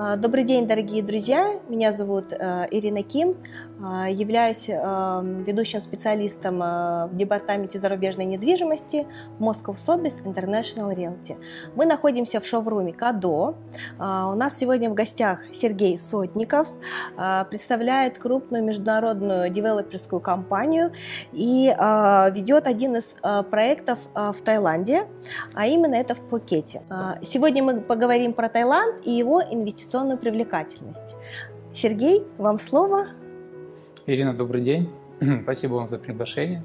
А, добрый день, дорогие друзья. Меня зовут э, Ирина Ким. А, являюсь э, ведущим специалистом э, в департаменте зарубежной недвижимости Moscow Sotheby's International Realty. Мы находимся в шоуруме Кадо. А, у нас сегодня в гостях Сергей Сотников, представляет крупную международную девелоперскую компанию и ведет один из проектов в Таиланде, а именно это в Пукете. Сегодня мы поговорим про Таиланд и его инвестиционные инвестиционную привлекательность. Сергей, вам слово. Ирина, добрый день. Спасибо вам за приглашение.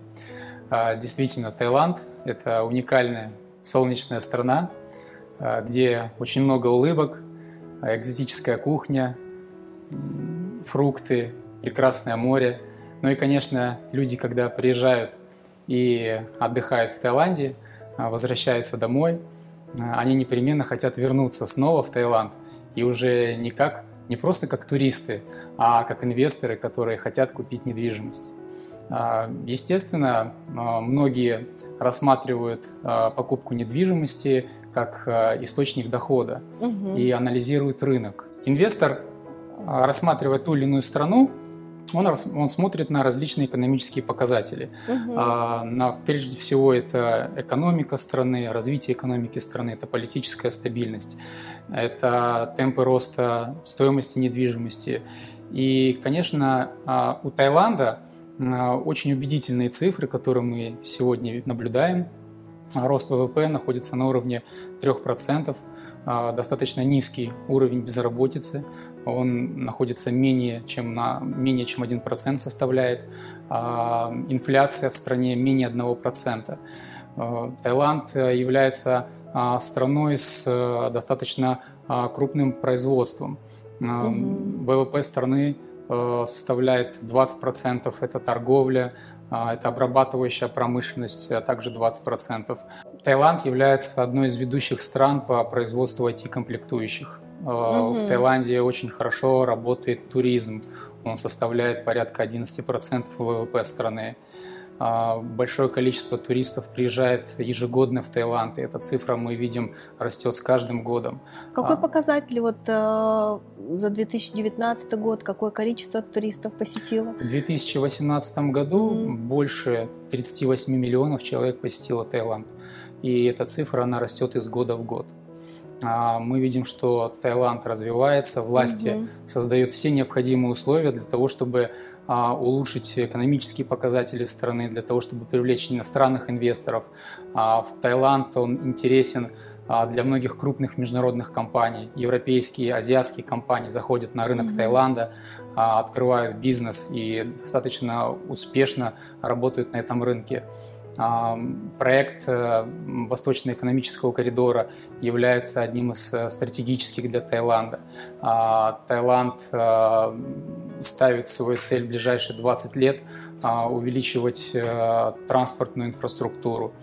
А, действительно, Таиланд – это уникальная солнечная страна, а, где очень много улыбок, экзотическая кухня, фрукты, прекрасное море. Ну и, конечно, люди, когда приезжают и отдыхают в Таиланде, а, возвращаются домой, они непременно хотят вернуться снова в Таиланд и уже не как не просто как туристы, а как инвесторы, которые хотят купить недвижимость. А, естественно, а, многие рассматривают а, покупку недвижимости как источник дохода угу. и анализируют рынок. Инвестор рассматривает ту или иную страну он, он смотрит на различные экономические показатели. Угу. А, на, прежде всего, это экономика страны, развитие экономики страны, это политическая стабильность, это темпы роста стоимости недвижимости. И, конечно, а, у Таиланда а, очень убедительные цифры, которые мы сегодня наблюдаем. Рост ВВП находится на уровне 3%. А, достаточно низкий уровень безработицы, он находится менее чем, на, менее чем 1% составляет, а, инфляция в стране менее 1%. А, Таиланд является страной с достаточно крупным производством. ВВП страны составляет 20%, это торговля, это обрабатывающая промышленность, а также 20%. Таиланд является одной из ведущих стран по производству IT-комплектующих. Mm-hmm. В Таиланде очень хорошо работает туризм. Он составляет порядка 11% ВВП страны. А, большое количество туристов приезжает ежегодно в Таиланд, и эта цифра мы видим растет с каждым годом. Какой а. показатель вот э, за 2019 год, какое количество туристов посетило? В 2018 году mm-hmm. больше 38 миллионов человек посетило Таиланд и эта цифра, она растет из года в год. А, мы видим, что Таиланд развивается, власти угу. создают все необходимые условия для того, чтобы а, улучшить экономические показатели страны, для того, чтобы привлечь иностранных инвесторов. А, в Таиланд он интересен для многих крупных международных компаний. Европейские, азиатские компании заходят на рынок mm Таиланда, открывают бизнес и достаточно успешно работают на этом рынке. Проект э, Восточно-экономического коридора является одним из э, стратегических для Таиланда. А, Таиланд э, ставит свою цель в ближайшие 20 лет а, увеличивать транспортную инфраструктуру.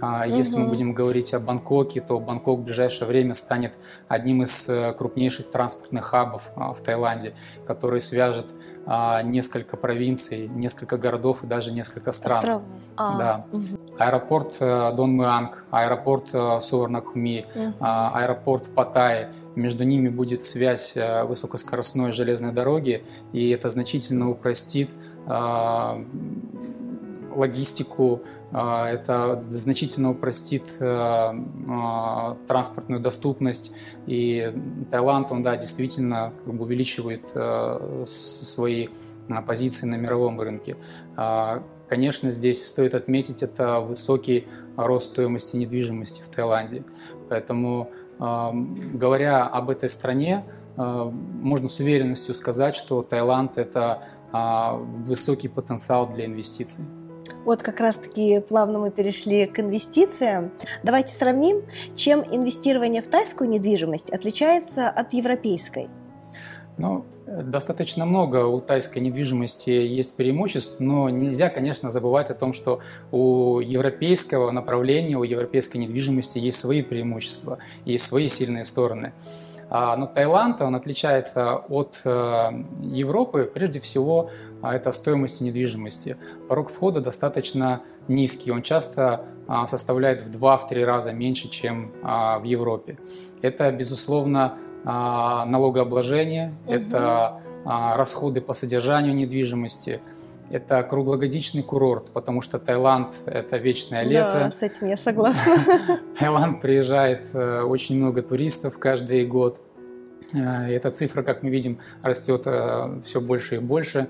А, если угу. мы будем говорить о Бангкоке, то Бангкок в ближайшее время станет одним из э, крупнейших транспортных хабов а, в Таиланде, который свяжет а, несколько провинций, несколько городов и даже несколько стран. Остров. А, да. Угу. Аэропорт э, Дон Муанг, аэропорт э, Суворнакхуми, угу. аэропорт Паттайи. Между ними будет связь высокоскоростной железной дороги, и это значительно упростит логистику, а, это значительно упростит э, а, транспортную доступность. И Таиланд, он, да, действительно как бы увеличивает э, свои а, позиции на мировом рынке. Конечно, здесь стоит отметить, это высокий рост стоимости недвижимости в Таиланде. Поэтому, говоря об этой стране, можно с уверенностью сказать, что Таиланд – это высокий потенциал для инвестиций. Вот как раз-таки плавно мы перешли к инвестициям. Давайте сравним, чем инвестирование в тайскую недвижимость отличается от европейской. Ну, достаточно много у тайской недвижимости есть преимуществ, но нельзя, конечно, забывать о том, что у европейского направления, у европейской недвижимости есть свои преимущества, есть свои сильные стороны. Но Таиланд, он отличается от Европы, прежде всего, это стоимость недвижимости. Порог входа достаточно низкий, он часто составляет в 2-3 раза меньше, чем в Европе. Это, безусловно, налогообложение, угу. это расходы по содержанию недвижимости – это круглогодичный курорт, потому что Таиланд – это вечное лето. Да, с этим я согласна. Таиланд приезжает э, очень много туристов каждый год. Э, эта цифра, как мы видим, растет э, все больше и больше.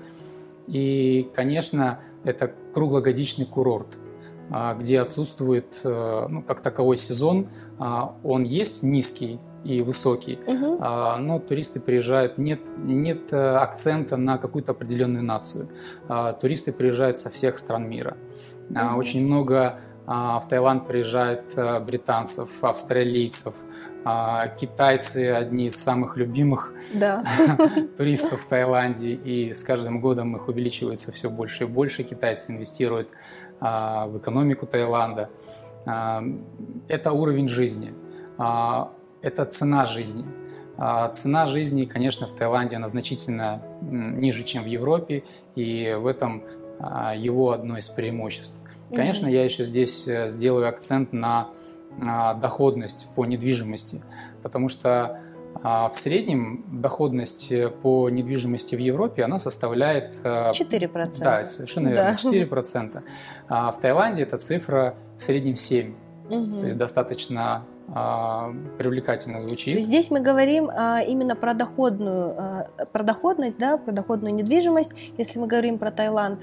И, конечно, это круглогодичный курорт, где отсутствует ну, как таковой сезон. Он есть низкий, и высокий, угу. но туристы приезжают, нет, нет э, акцента на какую-то определенную нацию. А, туристы приезжают со всех стран мира. Угу. Очень много а, в Таиланд приезжают э, британцев, австралийцев, китайцы одни из самых любимых да. туристов в Таиланде, и с каждым годом их увеличивается все больше и больше. Китайцы инвестируют в экономику Таиланда. Это уровень жизни это цена жизни. А цена жизни, конечно, в Таиланде она значительно ниже, чем в Европе, и в этом а, его одно из преимуществ. Конечно, mm-hmm. я еще здесь э, сделаю акцент на доходность по недвижимости, потому что в среднем доходность э, по недвижимости в Европе она составляет 4%. Э, да, совершенно верно, да. 4%. А в Таиланде эта цифра в среднем 7%. Угу. То есть достаточно а, привлекательно звучит. Здесь мы говорим а, именно про доходную, а, про доходность, да, про доходную недвижимость, если мы говорим про Таиланд.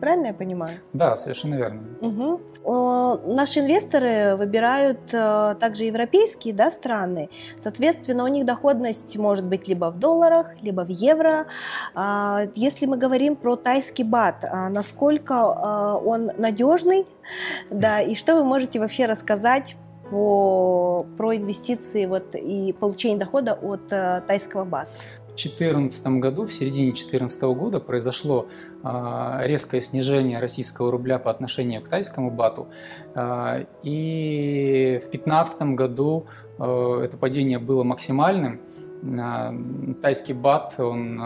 Правильно я понимаю? Да, совершенно верно. Угу. О, наши инвесторы выбирают а, также европейские да, страны. Соответственно, у них доходность может быть либо в долларах, либо в евро. А, если мы говорим про тайский бат, а, насколько а, он надежный, да, и что вы можете вообще рассказать по, про инвестиции вот, и получение дохода от э, тайского бата. В 2014 году, в середине 2014 года произошло э, резкое снижение российского рубля по отношению к тайскому бату. Э, и в 2015 году э, это падение было максимальным. Тайский бат, он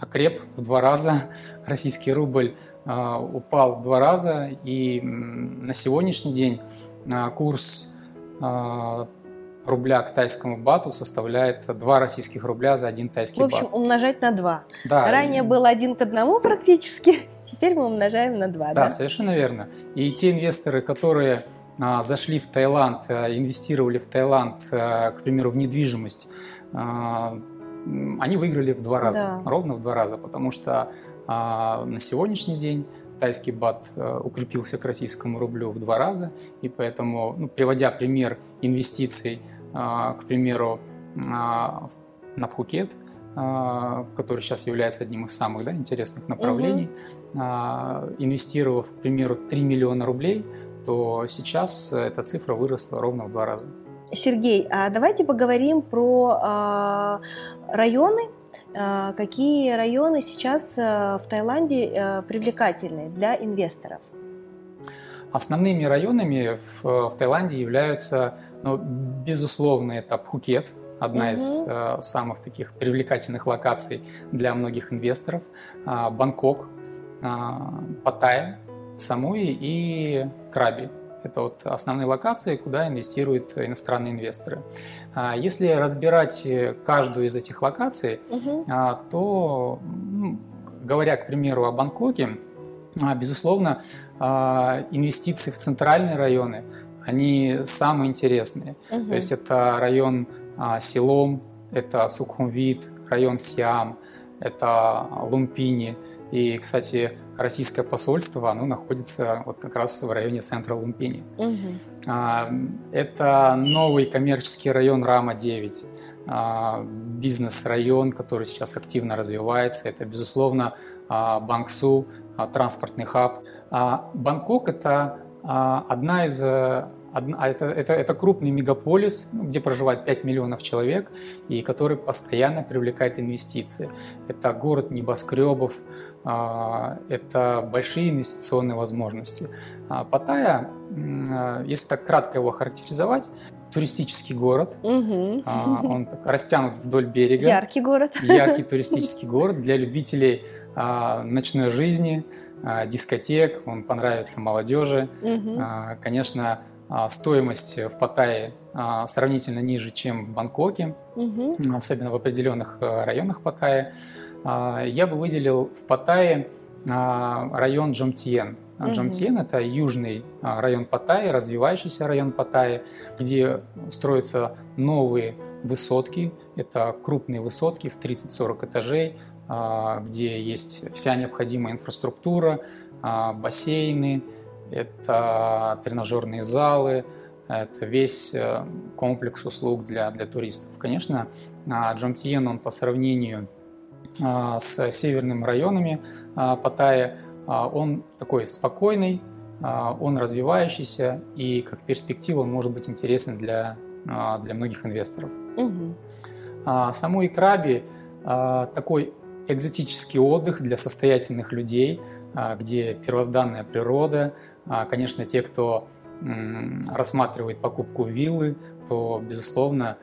окреп в два раза, российский рубль упал в два раза, и на сегодняшний день курс а, рубля к тайскому бату составляет 2 российских рубля за один тайский бат. В общем, бат. умножать на 2. Да. Ранее и... было один к одному практически, теперь мы умножаем на 2. Да, да? совершенно верно. И те инвесторы, которые а, зашли в Таиланд, а, инвестировали в Таиланд, а, к примеру, в недвижимость, а, они выиграли в два раза, да. ровно в два раза, потому что а, на сегодняшний день тайский бат э, укрепился к российскому рублю в два раза, и поэтому, ну, приводя пример инвестиций, э, к примеру, на Пхукет, э, который сейчас является одним из самых да, интересных направлений, угу. инвестировав, к примеру, 3 миллиона рублей, то сейчас эта цифра выросла ровно в два раза. Сергей, а давайте поговорим про районы, а, какие районы сейчас э, в Таиланде э, привлекательны для инвесторов? Основными районами в, в Таиланде являются, ну, безусловно, это Пхукет, одна угу. из э, самых таких привлекательных локаций для многих инвесторов, э, Бангкок, э, Паттайя, Самуи и Краби. Это вот основные локации, куда инвестируют иностранные инвесторы. А если разбирать э, каждую из этих локаций, угу. то, ну, говоря, к примеру, о Бангкоке, а, безусловно, инвестиции в центральные районы, они самые интересные. Угу. То есть это район Силом, это Сукхумвит, район Сиам, это Лумпини. И, кстати, российское посольство, оно находится вот как раз в районе центра Лумпини. Угу. Это новый коммерческий район Рама-9, а, бизнес-район, который сейчас активно развивается. Это, безусловно, а, Бангсу, транспортный хаб. Бангкок – это одна из а это, это, это крупный мегаполис, где проживает 5 миллионов человек и который постоянно привлекает инвестиции. Это город небоскребов, а, это большие инвестиционные возможности. А Паттайя, если так кратко его характеризовать, туристический город. Угу. Он растянут вдоль берега. Яркий город. Яркий туристический город для любителей ночной жизни, дискотек. Он понравится молодежи. Угу. Конечно, стоимость в Паттайе сравнительно ниже, чем в Бангкоке, угу. особенно в определенных районах Паттайи. Я бы выделил в Паттайе район Джомтиен. Джомтиен это южный район Паттайи, развивающийся район Паттайи, где строятся новые высотки. Это крупные высотки в 30-40 этажей, где есть вся необходимая инфраструктура, бассейны, это тренажерные залы, это весь э, комплекс услуг для, для туристов. Конечно, Джомтиен, он по сравнению а, с северными районами а, Паттайи, а, он такой спокойный, он развивающийся и как перспектива он может быть интересен для, для многих инвесторов. Угу. Саму Икраби такой экзотический отдых для состоятельных людей, где первозданная природа. Конечно, те, кто рассматривает покупку виллы, то, безусловно,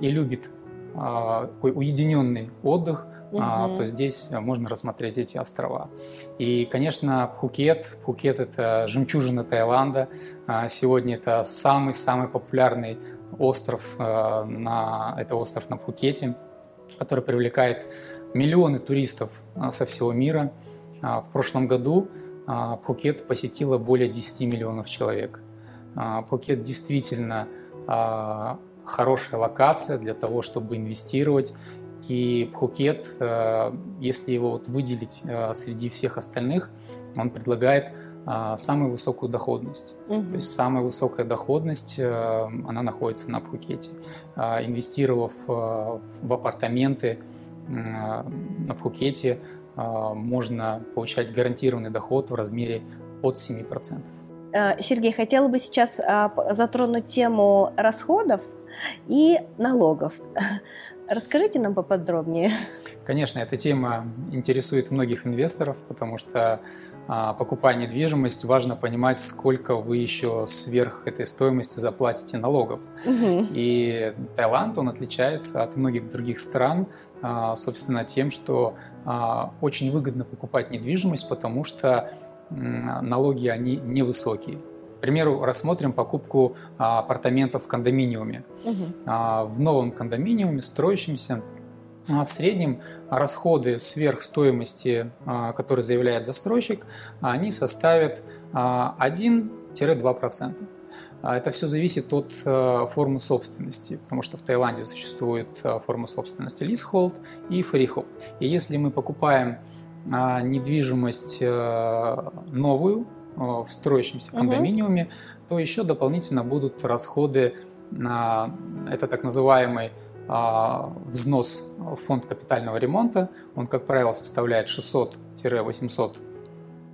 и любит такой уединенный отдых, угу. то здесь можно рассмотреть эти острова. И, конечно, Пхукет. Пхукет – это жемчужина Таиланда. Сегодня это самый-самый популярный остров, на, это остров на Пхукете, который привлекает миллионы туристов со всего мира. В прошлом году Пхукет посетило более 10 миллионов человек. Пхукет действительно хорошая локация для того, чтобы инвестировать. И Пхукет, э, если его вот выделить э, среди всех остальных, он предлагает э, самую высокую доходность. Угу. То есть самая высокая доходность, она находится на Пхукете. Инвестировав в апартаменты на Пхукете, можно получать гарантированный доход в размере от 7%. Сергей, хотела бы сейчас затронуть тему расходов и налогов. Расскажите нам поподробнее. Конечно, эта тема интересует многих инвесторов, потому что а, покупая недвижимость, важно понимать, сколько вы еще сверх этой стоимости заплатите налогов. Угу. И Таиланд, он отличается от многих других стран, а, собственно, тем, что а, очень выгодно покупать недвижимость, потому что налоги, они невысокие. К примеру, рассмотрим покупку а, апартаментов в кондоминиуме. Угу. В новом кондоминиуме, строящемся, а, в среднем расходы сверх стоимости, которые заявляет застройщик, они составят 1-2%. Это все зависит от формы собственности, потому что в Таиланде существует форма собственности leasehold и freehold. И если мы покупаем недвижимость новую, в строящемся кондоминиуме, угу. то еще дополнительно будут расходы на это так называемый а, взнос в фонд капитального ремонта. Он, как правило, составляет 600-800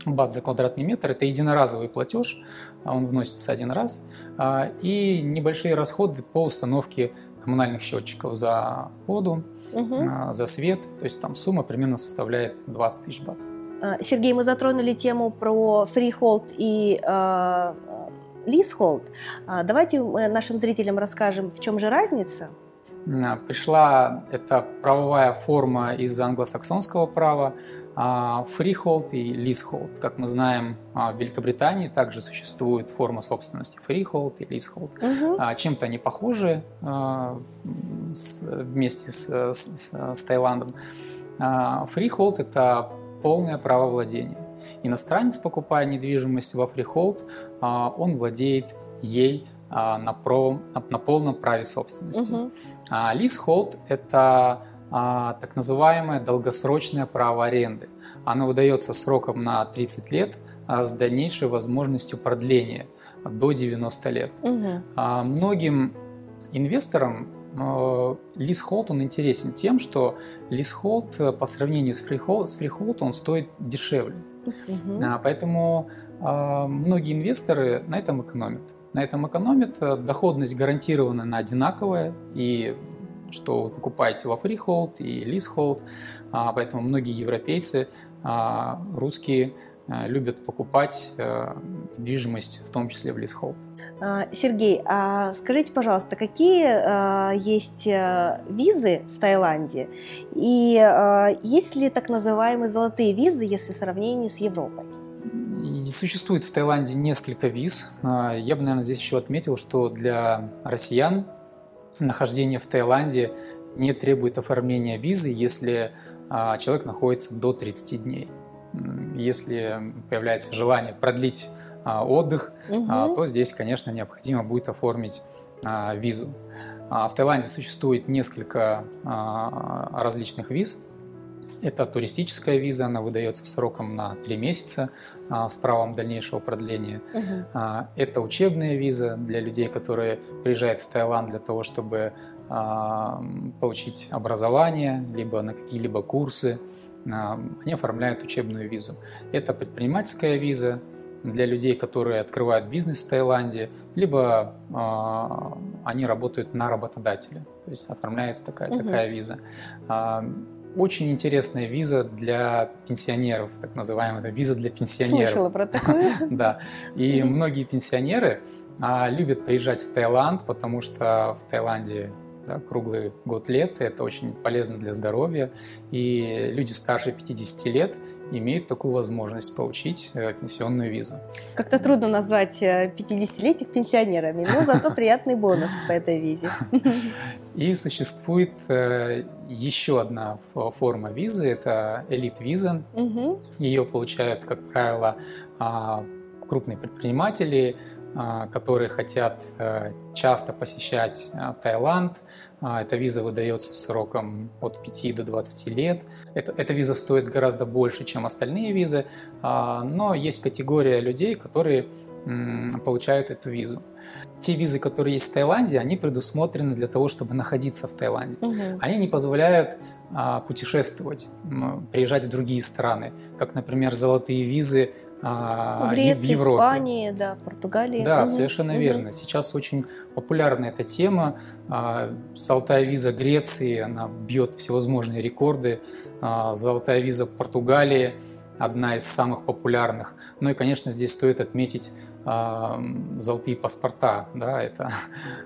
бат за квадратный метр. Это единоразовый платеж, а он вносится один раз. А, и небольшие расходы по установке коммунальных счетчиков за воду, угу. за свет. То есть там сумма примерно составляет 20 тысяч бат. Э, Сергей, мы затронули тему про freehold и э, leasehold. А, давайте нашим зрителям расскажем, в чем же разница. Пришла эта правовая форма из англосаксонского права, freehold и leasehold. Как мы знаем, в Великобритании также существует форма собственности freehold и leasehold. Угу. Чем-то они похожи вместе с, с, с Таиландом. Freehold – это полное право владения. Иностранец, покупая недвижимость во freehold, а, он владеет ей а, на, про, на полном праве собственности. Угу. Leasehold – это так называемое долгосрочное право аренды. Оно выдается сроком на 30 лет с дальнейшей возможностью продления до 90 лет. Угу. Многим инвесторам leasehold, он интересен тем, что leasehold э, по сравнению с freehold, с freehold он стоит дешевле. Угу. Поэтому многие инвесторы на этом экономят. На этом экономят, доходность гарантированная одинаковая, и что вы покупаете во freehold и leasehold, поэтому многие европейцы, русские, любят покупать недвижимость, в том числе в leasehold. А, Сергей, а скажите, пожалуйста, какие а, есть э, визы в Таиланде и есть ли так называемые золотые визы, если в сравнении с Европой? Существует в Таиланде несколько виз. Я бы, наверное, здесь еще отметил, что для россиян нахождение в Таиланде не требует оформления визы, если человек находится до 30 дней. Если появляется желание продлить отдых, угу. то здесь, конечно, необходимо будет оформить а, визу. В Таиланде существует несколько различных виз. Это туристическая виза, она выдается сроком на 3 месяца с правом дальнейшего продления. Угу. Это учебная виза для людей, которые приезжают в Таиланд для того, чтобы получить образование, либо на какие-либо курсы. Они оформляют учебную визу. Это предпринимательская виза, для людей, которые открывают бизнес в Таиланде, либо э, они работают на работодателя, то есть оформляется такая, угу. такая виза. Э, очень интересная виза для пенсионеров, так называемая виза для пенсионеров. Слышала про такую. Да. И многие пенсионеры а, любят приезжать в Таиланд, потому что в Таиланде да, круглый год лет, это очень полезно для здоровья, и люди старше 50 лет имеют такую возможность получить э, пенсионную визу. Как-то трудно назвать 50-летних э, пенсионерами, но зато приятный бонус по этой визе. И существует э, еще одна форма визы, это элит-виза. Ее получают, как правило, а, крупные предприниматели, которые хотят э, часто посещать а, Таиланд. А, эта виза выдается сроком от 5 до 20 лет. Это, эта виза стоит гораздо больше, чем остальные визы, но есть категория людей, которые получают эту визу. Те визы, которые есть в Таиланде, они предусмотрены для того, чтобы находиться в Таиланде. Угу. Они не позволяют а, путешествовать, приезжать в другие страны, как, например, золотые визы а, Греции, в Европе. Испании, да, Португалии. Да, угу. совершенно угу. верно. Сейчас очень популярна эта тема. А, золотая виза Греции, она бьет всевозможные рекорды. А, золотая виза Португалии одна из самых популярных. Ну и, конечно, здесь стоит отметить золотые паспорта, да, это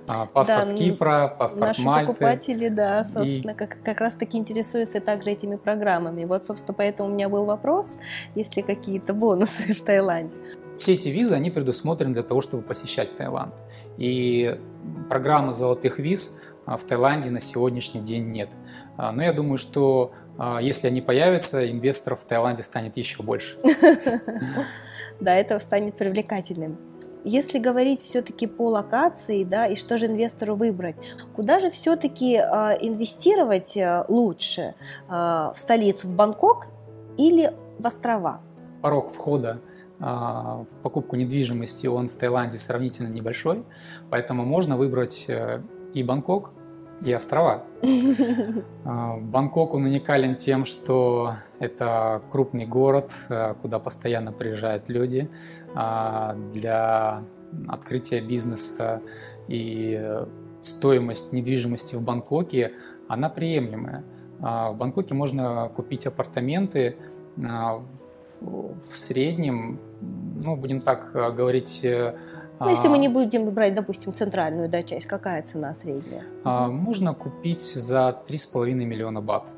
а, паспорт да, Кипра, паспорт наши Мальты. покупатели, да, собственно, и... как, как раз таки интересуются также этими программами. Вот, собственно, поэтому у меня был вопрос, есть ли какие-то бонусы в Таиланде. Все эти визы, они предусмотрены для того, чтобы посещать Таиланд. И программы золотых виз а, в Таиланде на сегодняшний день нет. А, но я думаю, что если они появятся, инвесторов в Таиланде станет еще больше. да, это станет привлекательным. Если говорить все-таки по локации, да, и что же инвестору выбрать, куда же все-таки э, инвестировать э, лучше? Э, в столицу, в Бангкок или в острова? Порог входа в покупку недвижимости, он в Таиланде сравнительно небольшой, поэтому можно выбрать э, и Бангкок, и острова. А, Бангкок, он уникален тем, что это крупный город, э, куда постоянно приезжают люди а, для открытия бизнеса и стоимость недвижимости в Бангкоке, она приемлемая. А, в Бангкоке можно купить апартаменты в среднем, ну, будем так э, говорить, э, ну, если мы не будем брать, допустим, центральную да, часть, какая цена средняя? А, можно купить за 3,5 миллиона бат.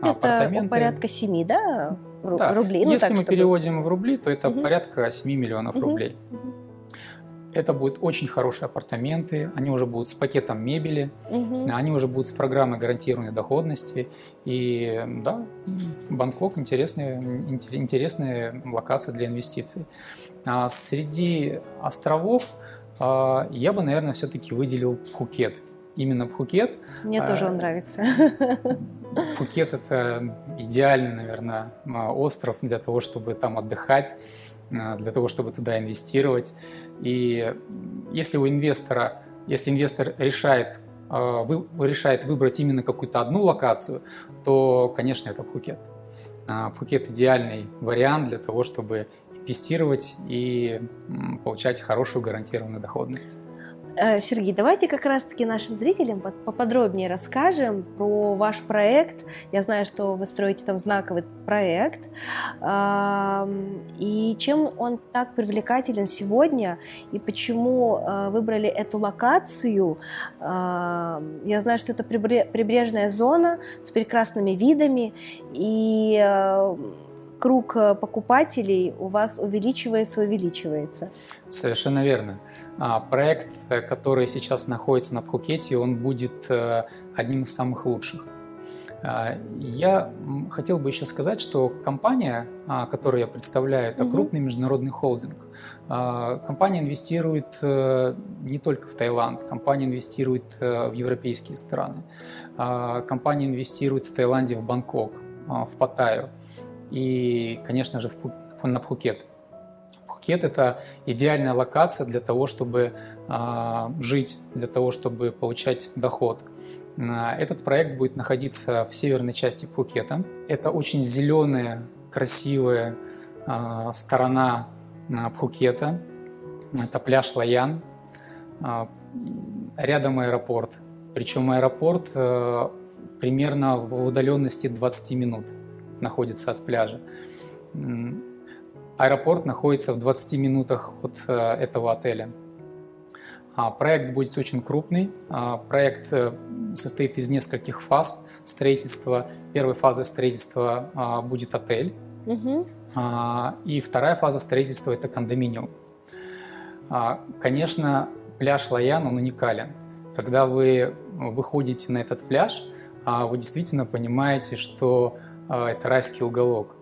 Это апартаменты. порядка 7, да, да. рублей? Ну, Если так, мы чтобы... переводим в рубли, то это угу. порядка 7 миллионов угу. рублей. Угу. Это будут очень хорошие апартаменты, они уже будут с пакетом мебели, угу. они уже будут с программой гарантированной доходности. И да, Бангкок интересная, интересная локация для инвестиций. А среди островов а, я бы, наверное, все-таки выделил Пхукет. Именно Пхукет. Мне а, тоже он нравится. Пхукет – это идеальный, наверное, остров для того, чтобы там отдыхать. Для того, чтобы туда инвестировать. И если у инвестора, если инвестор решает, вы, решает выбрать именно какую-то одну локацию, то, конечно, это Пхукет. Пхукет идеальный вариант для того, чтобы инвестировать и получать хорошую гарантированную доходность. Э, Сергей, давайте как раз-таки нашим зрителям поподробнее расскажем про ваш проект. Я знаю, что вы строите там знаковый проект. И чем он так привлекателен сегодня, и почему э, выбрали эту локацию. Я знаю, что это прибрежная зона с прекрасными видами, и э, круг э, покупателей у вас увеличивается, увеличивается. Совершенно верно. А, проект, э, который сейчас находится на Пхукете, он будет э, одним из самых лучших. А, я хотел бы еще сказать, что компания, а, которую я представляю, это крупный международный холдинг. Компания инвестирует не только в Таиланд, компания инвестирует в европейские страны. Компания инвестирует в Таиланде в Бангкок, в Паттайю и, конечно же, на Пхукет. Пхукет – это идеальная локация для того, чтобы э, жить, для того, чтобы получать доход. А, этот проект будет находиться в северной части Пхукета. Это очень зеленая, красивая э, сторона Пхукета. Это пляж Лаян. Рядом аэропорт. Причем аэропорт э, примерно в удаленности 20 минут находится от пляжа. Аэропорт находится в 20 минутах от э, этого отеля. А, проект будет очень крупный. А, проект э, состоит из нескольких фаз строительства. Первой фазой строительства а, будет отель. Угу. И вторая фаза строительства – это кондоминиум. Конечно, пляж Лаян, он уникален. Когда вы выходите на этот пляж, вы действительно понимаете, что это райский уголок.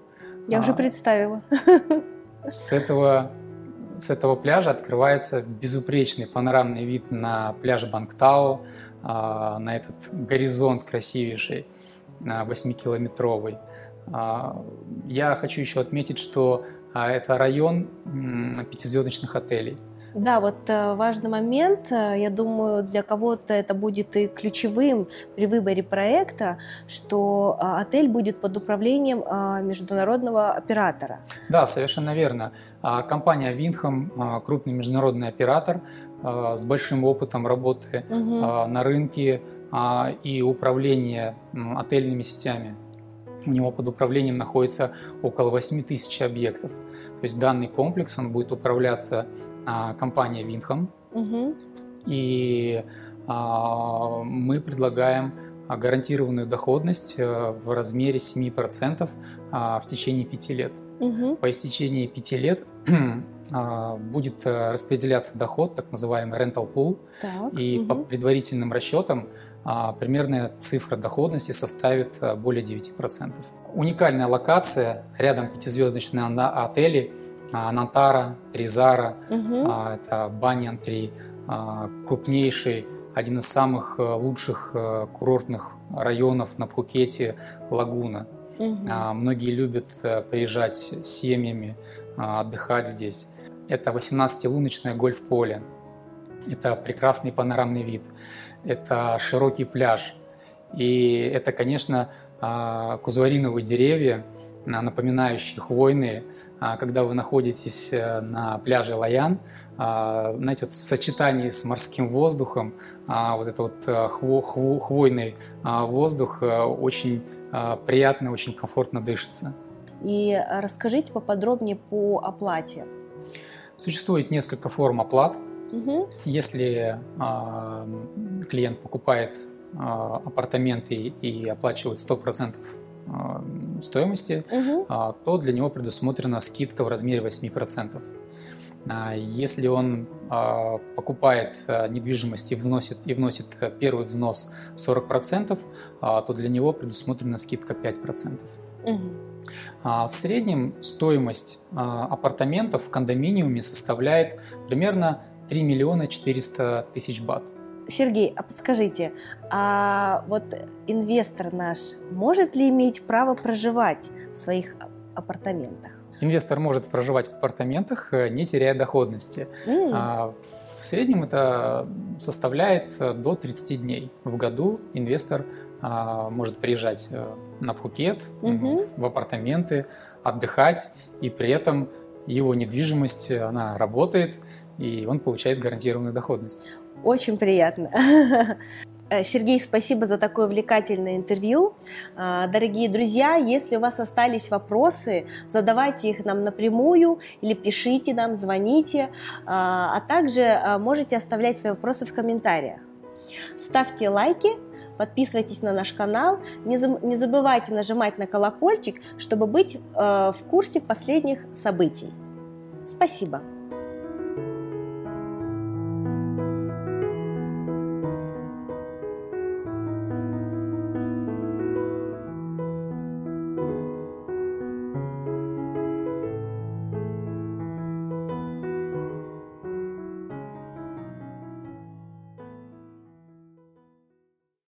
Я а, уже представила. С этого, с этого пляжа открывается безупречный панорамный вид на пляж Бангтау, а, на этот горизонт красивейший, 8-километровый. А, я хочу еще отметить, что а, это район пятизвездочных отелей – да, вот э, важный момент, э, я думаю, для кого-то это будет и ключевым при выборе проекта, что э, отель будет под управлением международного оператора. Да, совершенно верно. А, компания Винхам крупный международный оператор с большим опытом работы угу. на рынке и управления отельными сетями. У него под управлением находится около 8 тысяч объектов. То есть данный комплекс он будет управляться а, компанией Винхам. Угу. И а, мы предлагаем гарантированную доходность э, в размере 7% а, в течение 5 лет. Угу. По истечении 5 лет а, будет э, распределяться доход, так называемый rental pool, так, и угу. по предварительным расчетам а, примерная цифра доходности составит э, более 9%. Уникальная локация, рядом пятизвездочные отели, а, Нантара, Тризара, угу. это Баньян 3, крупнейший, один из самых э, лучших курортных районов на Пхукете, Лагуна. Угу. Многие любят приезжать с семьями, отдыхать здесь. Это 18-луночное гольф-поле. Это прекрасный панорамный вид. Это широкий пляж. И это, конечно, а, кузвариновые деревья, а, напоминающие хвойные. А, когда вы находитесь э, на пляже Лаян, знаете, вот в сочетании с морским воздухом, вот этот вот э, хво, хво, хвойный воздух э, очень приятно, очень комфортно дышится. И расскажите поподробнее по оплате. Существует несколько форм оплат. Угу. Если клиент покупает апартаменты и оплачивает 100% э, стоимости, угу. э, то для него предусмотрена скидка в размере 8%. Если он э, покупает э, недвижимость и вносит, и вносит первый взнос 40%, э, то для него предусмотрена скидка 5%. Угу. В среднем стоимость а, апартаментов в кондоминиуме составляет примерно 3 миллиона 400 тысяч бат. Сергей, а подскажите, а вот инвестор наш может ли иметь право проживать в своих апартаментах? Инвестор может проживать в апартаментах, э, не теряя доходности. Mm. В среднем это составляет э, до 30 дней в году инвестор а, может приезжать э, на Пхукет, угу. в апартаменты, отдыхать, и при этом его недвижимость, она работает, и он получает гарантированную доходность. Очень приятно. Э, Сергей, спасибо за такое увлекательное интервью. А, дорогие друзья, если у вас остались вопросы, задавайте их нам напрямую или пишите нам, звоните, а, а также можете оставлять свои вопросы в комментариях. Ставьте лайки, подписывайтесь на наш канал, не забывайте нажимать на колокольчик, чтобы быть э, в курсе последних событий. Спасибо!